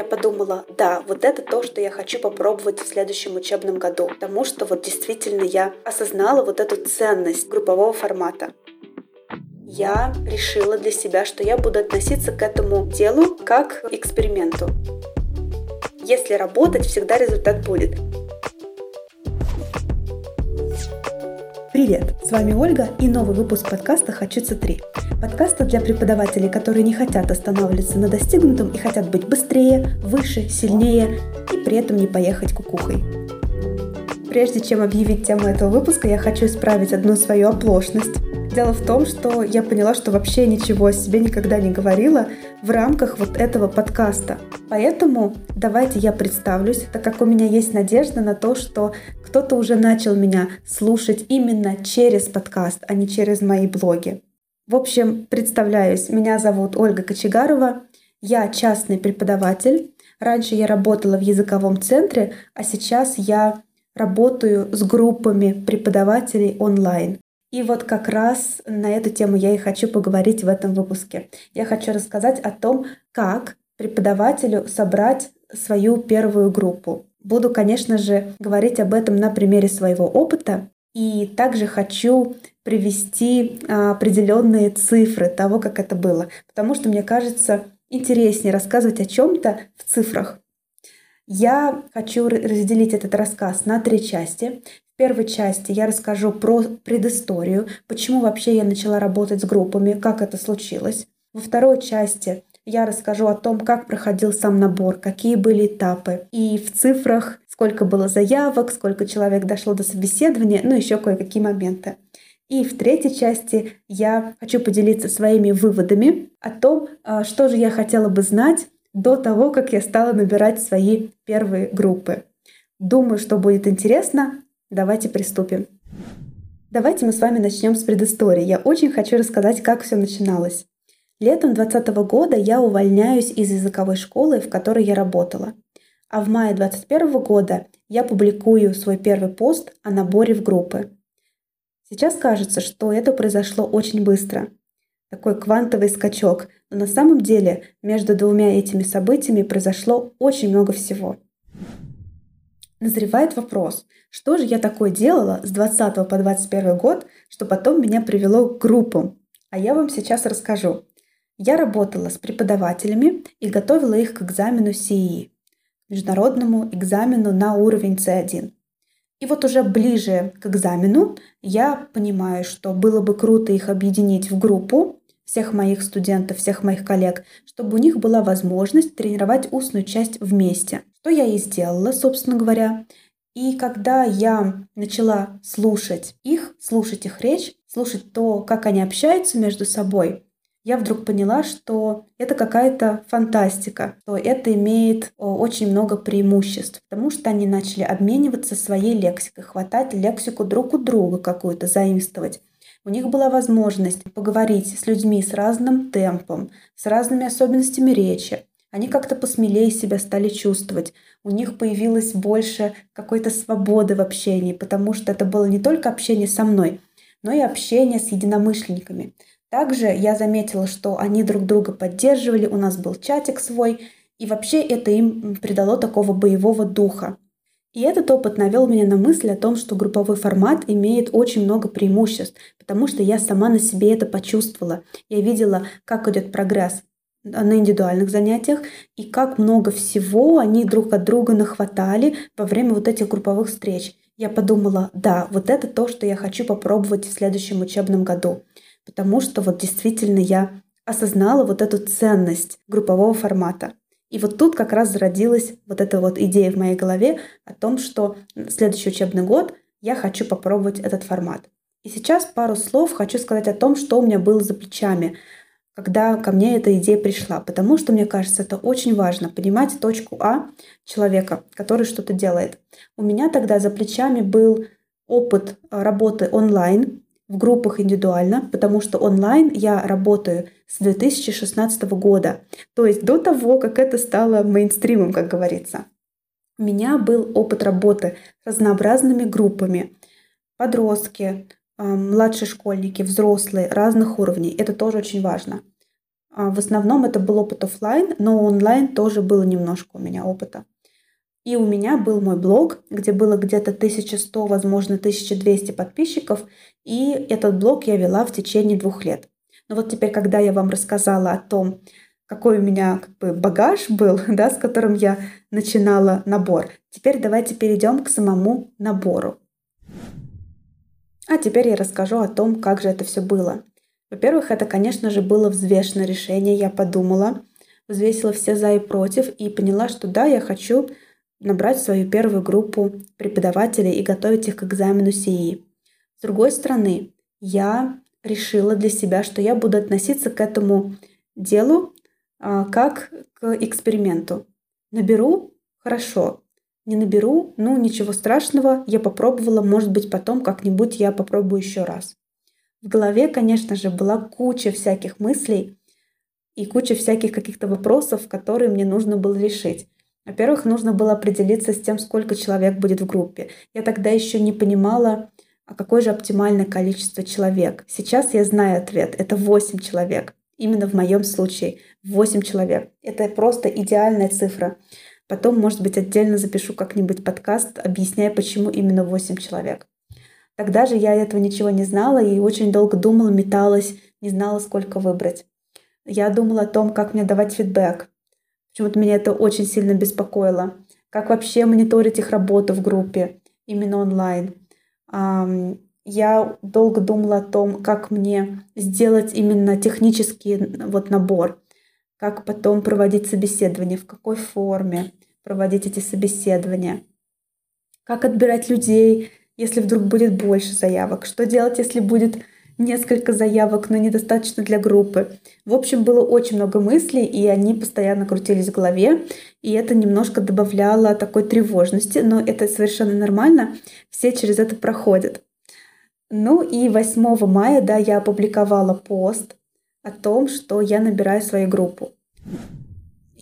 я подумала, да, вот это то, что я хочу попробовать в следующем учебном году, потому что вот действительно я осознала вот эту ценность группового формата. Я решила для себя, что я буду относиться к этому делу как к эксперименту. Если работать, всегда результат будет. Привет, с вами Ольга и новый выпуск подкаста «Хочется 3». Подкаста для преподавателей, которые не хотят останавливаться на достигнутом и хотят быть быстрее, выше, сильнее и при этом не поехать кукухой. Прежде чем объявить тему этого выпуска, я хочу исправить одну свою оплошность. Дело в том, что я поняла, что вообще ничего о себе никогда не говорила в рамках вот этого подкаста. Поэтому давайте я представлюсь, так как у меня есть надежда на то, что кто-то уже начал меня слушать именно через подкаст, а не через мои блоги. В общем, представляюсь, меня зовут Ольга Кочегарова, я частный преподаватель. Раньше я работала в языковом центре, а сейчас я работаю с группами преподавателей онлайн. И вот как раз на эту тему я и хочу поговорить в этом выпуске. Я хочу рассказать о том, как преподавателю собрать свою первую группу. Буду, конечно же, говорить об этом на примере своего опыта. И также хочу привести а, определенные цифры того, как это было. Потому что мне кажется интереснее рассказывать о чем-то в цифрах. Я хочу разделить этот рассказ на три части. В первой части я расскажу про предысторию, почему вообще я начала работать с группами, как это случилось. Во второй части я расскажу о том, как проходил сам набор, какие были этапы. И в цифрах, сколько было заявок, сколько человек дошло до собеседования, ну еще кое-какие моменты. И в третьей части я хочу поделиться своими выводами о том, а, что же я хотела бы знать до того, как я стала набирать свои первые группы. Думаю, что будет интересно. Давайте приступим. Давайте мы с вами начнем с предыстории. Я очень хочу рассказать, как все начиналось. Летом 2020 года я увольняюсь из языковой школы, в которой я работала. А в мае 2021 года я публикую свой первый пост о наборе в группы. Сейчас кажется, что это произошло очень быстро – такой квантовый скачок. Но на самом деле между двумя этими событиями произошло очень много всего. Назревает вопрос, что же я такое делала с 20 по 21 год, что потом меня привело к группам? А я вам сейчас расскажу. Я работала с преподавателями и готовила их к экзамену CE, международному экзамену на уровень C1. И вот уже ближе к экзамену я понимаю, что было бы круто их объединить в группу, всех моих студентов, всех моих коллег, чтобы у них была возможность тренировать устную часть вместе. Что я и сделала, собственно говоря. И когда я начала слушать их, слушать их речь, слушать то, как они общаются между собой, я вдруг поняла, что это какая-то фантастика, что это имеет очень много преимуществ, потому что они начали обмениваться своей лексикой, хватать лексику друг у друга какую-то, заимствовать. У них была возможность поговорить с людьми с разным темпом, с разными особенностями речи. Они как-то посмелее себя стали чувствовать. У них появилось больше какой-то свободы в общении, потому что это было не только общение со мной, но и общение с единомышленниками. Также я заметила, что они друг друга поддерживали, у нас был чатик свой, и вообще это им придало такого боевого духа. И этот опыт навел меня на мысль о том, что групповой формат имеет очень много преимуществ, потому что я сама на себе это почувствовала. Я видела, как идет прогресс на индивидуальных занятиях и как много всего они друг от друга нахватали во время вот этих групповых встреч. Я подумала, да, вот это то, что я хочу попробовать в следующем учебном году, потому что вот действительно я осознала вот эту ценность группового формата. И вот тут как раз зародилась вот эта вот идея в моей голове о том, что следующий учебный год я хочу попробовать этот формат. И сейчас пару слов хочу сказать о том, что у меня было за плечами, когда ко мне эта идея пришла. Потому что, мне кажется, это очень важно понимать точку А человека, который что-то делает. У меня тогда за плечами был опыт работы онлайн, в группах индивидуально, потому что онлайн я работаю с 2016 года, то есть до того, как это стало мейнстримом, как говорится. У меня был опыт работы с разнообразными группами. Подростки, младшие школьники, взрослые, разных уровней. Это тоже очень важно. А, в основном это был опыт офлайн, но онлайн тоже было немножко у меня опыта. И у меня был мой блог, где было где-то 1100, возможно, 1200 подписчиков. И этот блог я вела в течение двух лет. Но вот теперь, когда я вам рассказала о том, какой у меня как бы багаж был, да, с которым я начинала набор, теперь давайте перейдем к самому набору. А теперь я расскажу о том, как же это все было. Во-первых, это, конечно же, было взвешенное решение. Я подумала, взвесила все за и против и поняла, что да, я хочу набрать свою первую группу преподавателей и готовить их к экзамену СИИ. С другой стороны, я решила для себя, что я буду относиться к этому делу а, как к эксперименту. Наберу – хорошо, не наберу, ну ничего страшного, я попробовала, может быть потом как-нибудь я попробую еще раз. В голове, конечно же, была куча всяких мыслей и куча всяких каких-то вопросов, которые мне нужно было решить. Во-первых, нужно было определиться с тем, сколько человек будет в группе. Я тогда еще не понимала, а какое же оптимальное количество человек. Сейчас я знаю ответ. Это 8 человек. Именно в моем случае 8 человек. Это просто идеальная цифра. Потом, может быть, отдельно запишу как-нибудь подкаст, объясняя, почему именно 8 человек. Тогда же я этого ничего не знала и очень долго думала, металась, не знала, сколько выбрать. Я думала о том, как мне давать фидбэк. Почему-то меня это очень сильно беспокоило. Как вообще мониторить их работу в группе, именно онлайн. Я долго думала о том, как мне сделать именно технический вот набор, как потом проводить собеседование, в какой форме, проводить эти собеседования. Как отбирать людей, если вдруг будет больше заявок? Что делать, если будет несколько заявок, но недостаточно для группы? В общем, было очень много мыслей, и они постоянно крутились в голове, и это немножко добавляло такой тревожности, но это совершенно нормально, все через это проходят. Ну и 8 мая, да, я опубликовала пост о том, что я набираю свою группу.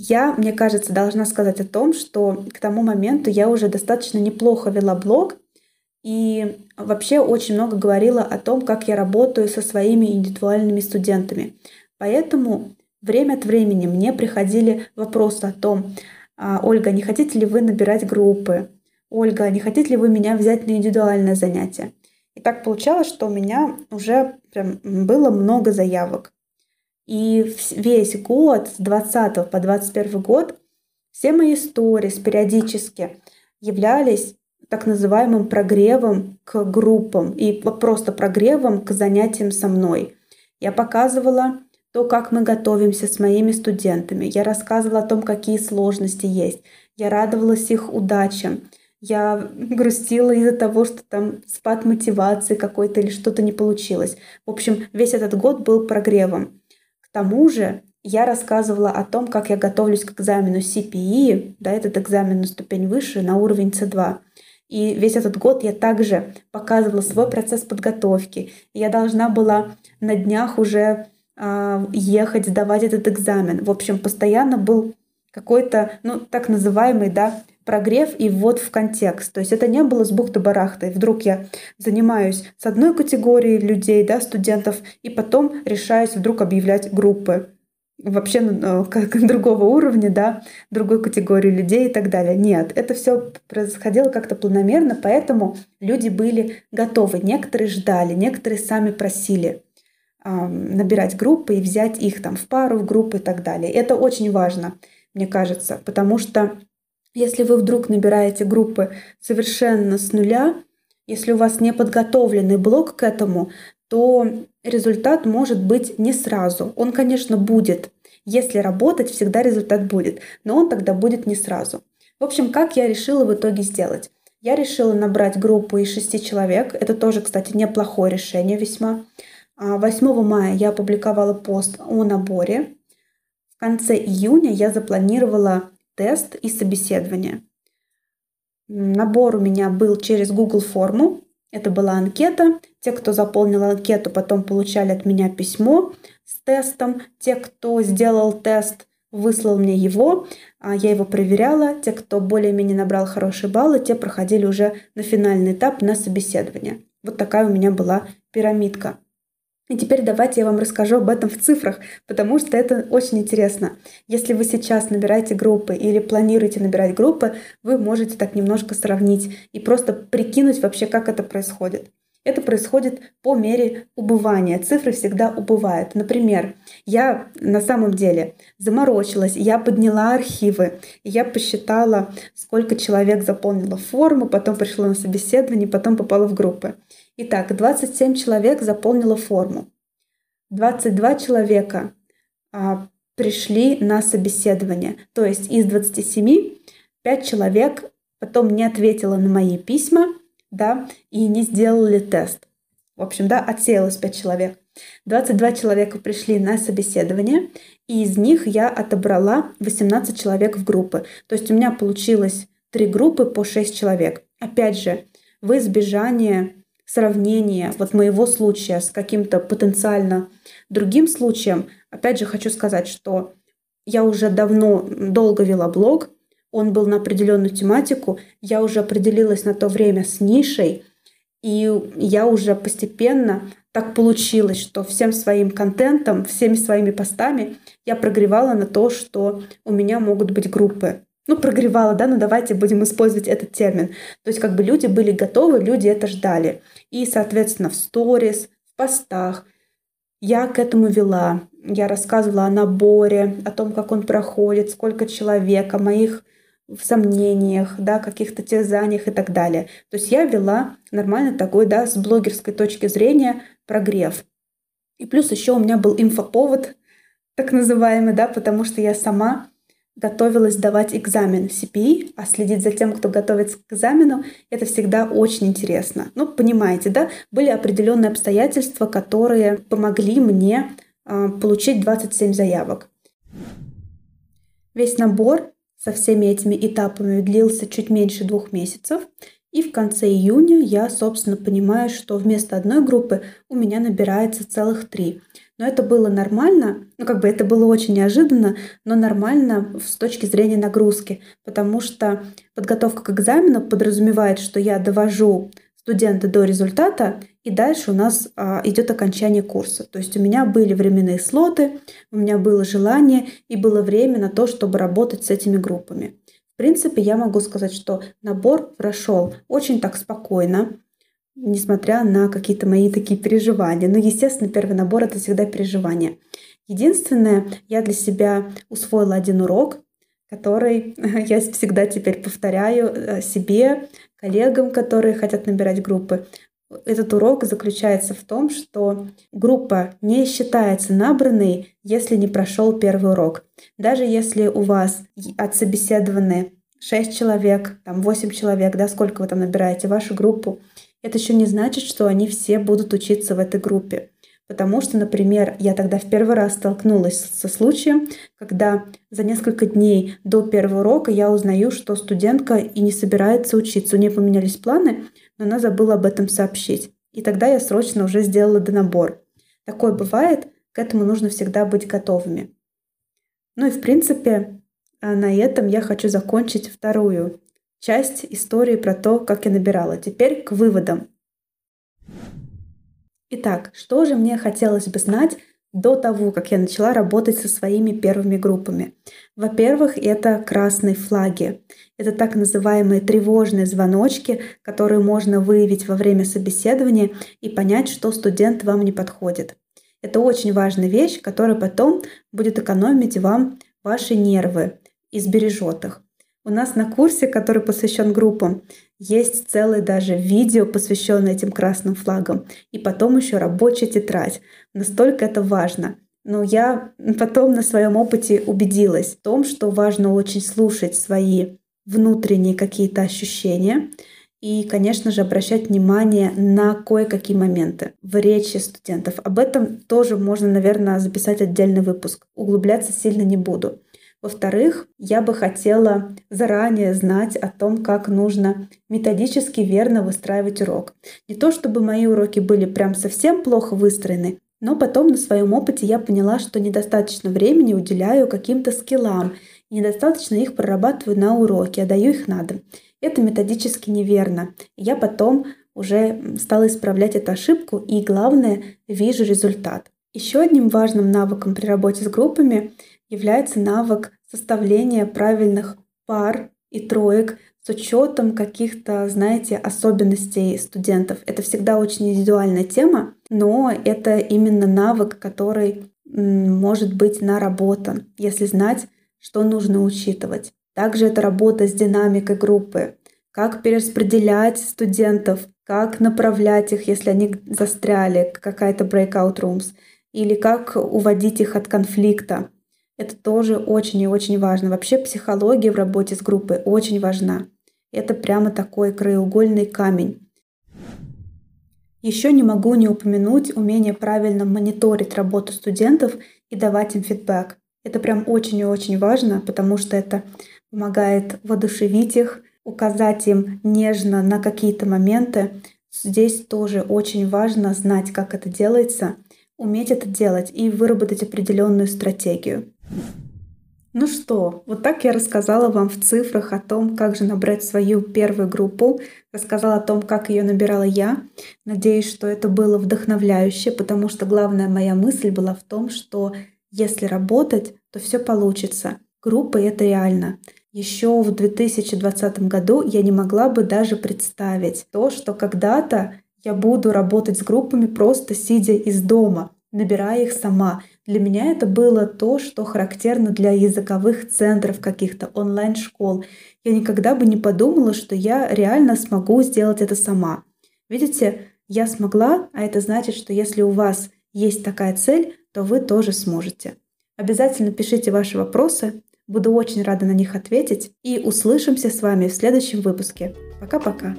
Я, мне кажется, должна сказать о том, что к тому моменту я уже достаточно неплохо вела блог и вообще очень много говорила о том, как я работаю со своими индивидуальными студентами. Поэтому время от времени мне приходили вопросы о том, «А, Ольга, не хотите ли вы набирать группы? Ольга, не хотите ли вы меня взять на индивидуальное занятие? И так получалось, что у меня уже прям было много заявок. И весь год, с 20 по 21 год, все мои истории периодически являлись так называемым прогревом к группам и просто прогревом к занятиям со мной. Я показывала то, как мы готовимся с моими студентами. Я рассказывала о том, какие сложности есть. Я радовалась их удачам. Я грустила из-за того, что там спад мотивации какой-то или что-то не получилось. В общем, весь этот год был прогревом. Тому же я рассказывала о том, как я готовлюсь к экзамену CPE, да, этот экзамен на ступень выше, на уровень C2. И весь этот год я также показывала свой процесс подготовки. Я должна была на днях уже э, ехать, сдавать этот экзамен. В общем, постоянно был какой-то, ну, так называемый, да, прогрев и ввод в контекст. То есть это не было с бухты-барахты. Вдруг я занимаюсь с одной категорией людей, да, студентов, и потом решаюсь вдруг объявлять группы вообще ну, как другого уровня, да, другой категории людей и так далее. Нет, это все происходило как-то планомерно, поэтому люди были готовы. Некоторые ждали, некоторые сами просили э, набирать группы и взять их там в пару, в группы и так далее. Это очень важно, мне кажется, потому что если вы вдруг набираете группы совершенно с нуля, если у вас не подготовленный блок к этому, то результат может быть не сразу. Он, конечно, будет. Если работать, всегда результат будет, но он тогда будет не сразу. В общем, как я решила в итоге сделать? Я решила набрать группу из шести человек. Это тоже, кстати, неплохое решение весьма. 8 а, мая я опубликовала пост о наборе. В конце июня я запланировала тест и собеседование. Набор у меня был через Google форму. Это была анкета. Те, кто заполнил анкету, потом получали от меня письмо с тестом. Те, кто сделал тест, выслал мне его. А я его проверяла. Те, кто более-менее набрал хорошие баллы, те проходили уже на финальный этап на собеседование. Вот такая у меня была пирамидка. И теперь давайте я вам расскажу об этом в цифрах, потому что это очень интересно. Если вы сейчас набираете группы или планируете набирать группы, вы можете так немножко сравнить и просто прикинуть вообще, как это происходит. Это происходит по мере убывания. Цифры всегда убывают. Например, я на самом деле заморочилась, я подняла архивы, я посчитала, сколько человек заполнило форму, потом пришло на собеседование, потом попала в группы. Итак, 27 человек заполнило форму. 22 человека а, пришли на собеседование. То есть из 27 5 человек потом не ответило на мои письма, да, и не сделали тест. В общем, да, отсеялось 5 человек. 22 человека пришли на собеседование, и из них я отобрала 18 человек в группы. То есть у меня получилось 3 группы по 6 человек. Опять же, в избежание сравнения вот моего случая с каким-то потенциально другим случаем, опять же хочу сказать, что я уже давно долго вела блог, он был на определенную тематику, я уже определилась на то время с нишей, и я уже постепенно так получилось, что всем своим контентом, всеми своими постами я прогревала на то, что у меня могут быть группы. Ну, прогревала, да, ну давайте будем использовать этот термин. То есть как бы люди были готовы, люди это ждали. И, соответственно, в сторис, в постах я к этому вела. Я рассказывала о наборе, о том, как он проходит, сколько человек, о моих в сомнениях, да, каких-то терзаниях и так далее. То есть я вела нормально такой, да, с блогерской точки зрения прогрев. И плюс еще у меня был инфоповод, так называемый, да, потому что я сама готовилась сдавать экзамен CPI, а следить за тем, кто готовится к экзамену, это всегда очень интересно. Ну, понимаете, да, были определенные обстоятельства, которые помогли мне э, получить 27 заявок. Весь набор со всеми этими этапами длился чуть меньше двух месяцев. И в конце июня я, собственно, понимаю, что вместо одной группы у меня набирается целых три. Но это было нормально, ну как бы это было очень неожиданно, но нормально с точки зрения нагрузки, потому что подготовка к экзамену подразумевает, что я довожу студента до результата, и дальше у нас а, идет окончание курса. То есть у меня были временные слоты, у меня было желание и было время на то, чтобы работать с этими группами. Принципе, я могу сказать, что набор прошел очень так спокойно, несмотря на какие-то мои такие переживания. Но, естественно, первый набор — это всегда переживания. Единственное, я для себя усвоила один урок, который я всегда теперь повторяю э, себе, коллегам, которые хотят набирать группы. Этот урок заключается в том, что группа не считается набранной, если не прошел первый урок. Даже если у вас отсобеседованы 6 человек, там 8 человек, да, сколько вы там набираете вашу группу, это еще не значит, что они все будут учиться в этой группе. Потому что, например, я тогда в первый раз столкнулась со случаем, когда за несколько дней до первого урока я узнаю, что студентка и не собирается учиться. У нее поменялись планы, но она забыла об этом сообщить. И тогда я срочно уже сделала донабор. Такое бывает, к этому нужно всегда быть готовыми. Ну и в принципе а, на этом я хочу закончить вторую часть истории про то, как я набирала. Теперь к выводам. Итак, что же мне хотелось бы знать до того, как я начала работать со своими первыми группами. Во-первых, это красные флаги. Это так называемые тревожные звоночки, которые можно выявить во время собеседования и понять, что студент вам не подходит. Это очень важная вещь, которая потом будет экономить вам ваши нервы и сбережет их. У нас на курсе, который посвящен группам, есть целое даже видео, посвященное этим красным флагам. И потом еще рабочая тетрадь. Настолько это важно. Но я потом на своем опыте убедилась в том, что важно очень слушать свои внутренние какие-то ощущения и, конечно же, обращать внимание на кое-какие моменты в речи студентов. Об этом тоже можно, наверное, записать отдельный выпуск. Углубляться сильно не буду. Во-вторых, я бы хотела заранее знать о том, как нужно методически верно выстраивать урок. Не то чтобы мои уроки были прям совсем плохо выстроены, но потом на своем опыте я поняла, что недостаточно времени уделяю каким-то скиллам, недостаточно их прорабатываю на уроке, а даю их на дом. Это методически неверно. Я потом уже стала исправлять эту ошибку и, главное, вижу результат. Еще одним важным навыком при работе с группами является навык составления правильных пар и троек с учетом каких-то, знаете, особенностей студентов. Это всегда очень индивидуальная тема, но это именно навык, который может быть наработан, если знать, что нужно учитывать. Также это работа с динамикой группы, как перераспределять студентов, как направлять их, если они застряли, какая-то breakout rooms, или как уводить их от конфликта. Это тоже очень и очень важно. Вообще психология в работе с группой очень важна. Это прямо такой краеугольный камень. Еще не могу не упомянуть умение правильно мониторить работу студентов и давать им фидбэк. Это прям очень и очень важно, потому что это помогает воодушевить их, указать им нежно на какие-то моменты. Здесь тоже очень важно знать, как это делается, уметь это делать и выработать определенную стратегию. Ну что, вот так я рассказала вам в цифрах о том, как же набрать свою первую группу, рассказала о том, как ее набирала я. Надеюсь, что это было вдохновляюще, потому что главная моя мысль была в том, что если работать, то все получится. Группа это реально. Еще в 2020 году я не могла бы даже представить то, что когда-то я буду работать с группами просто сидя из дома, набирая их сама. Для меня это было то, что характерно для языковых центров каких-то, онлайн-школ. Я никогда бы не подумала, что я реально смогу сделать это сама. Видите, я смогла, а это значит, что если у вас есть такая цель, то вы тоже сможете. Обязательно пишите ваши вопросы, буду очень рада на них ответить и услышимся с вами в следующем выпуске. Пока-пока.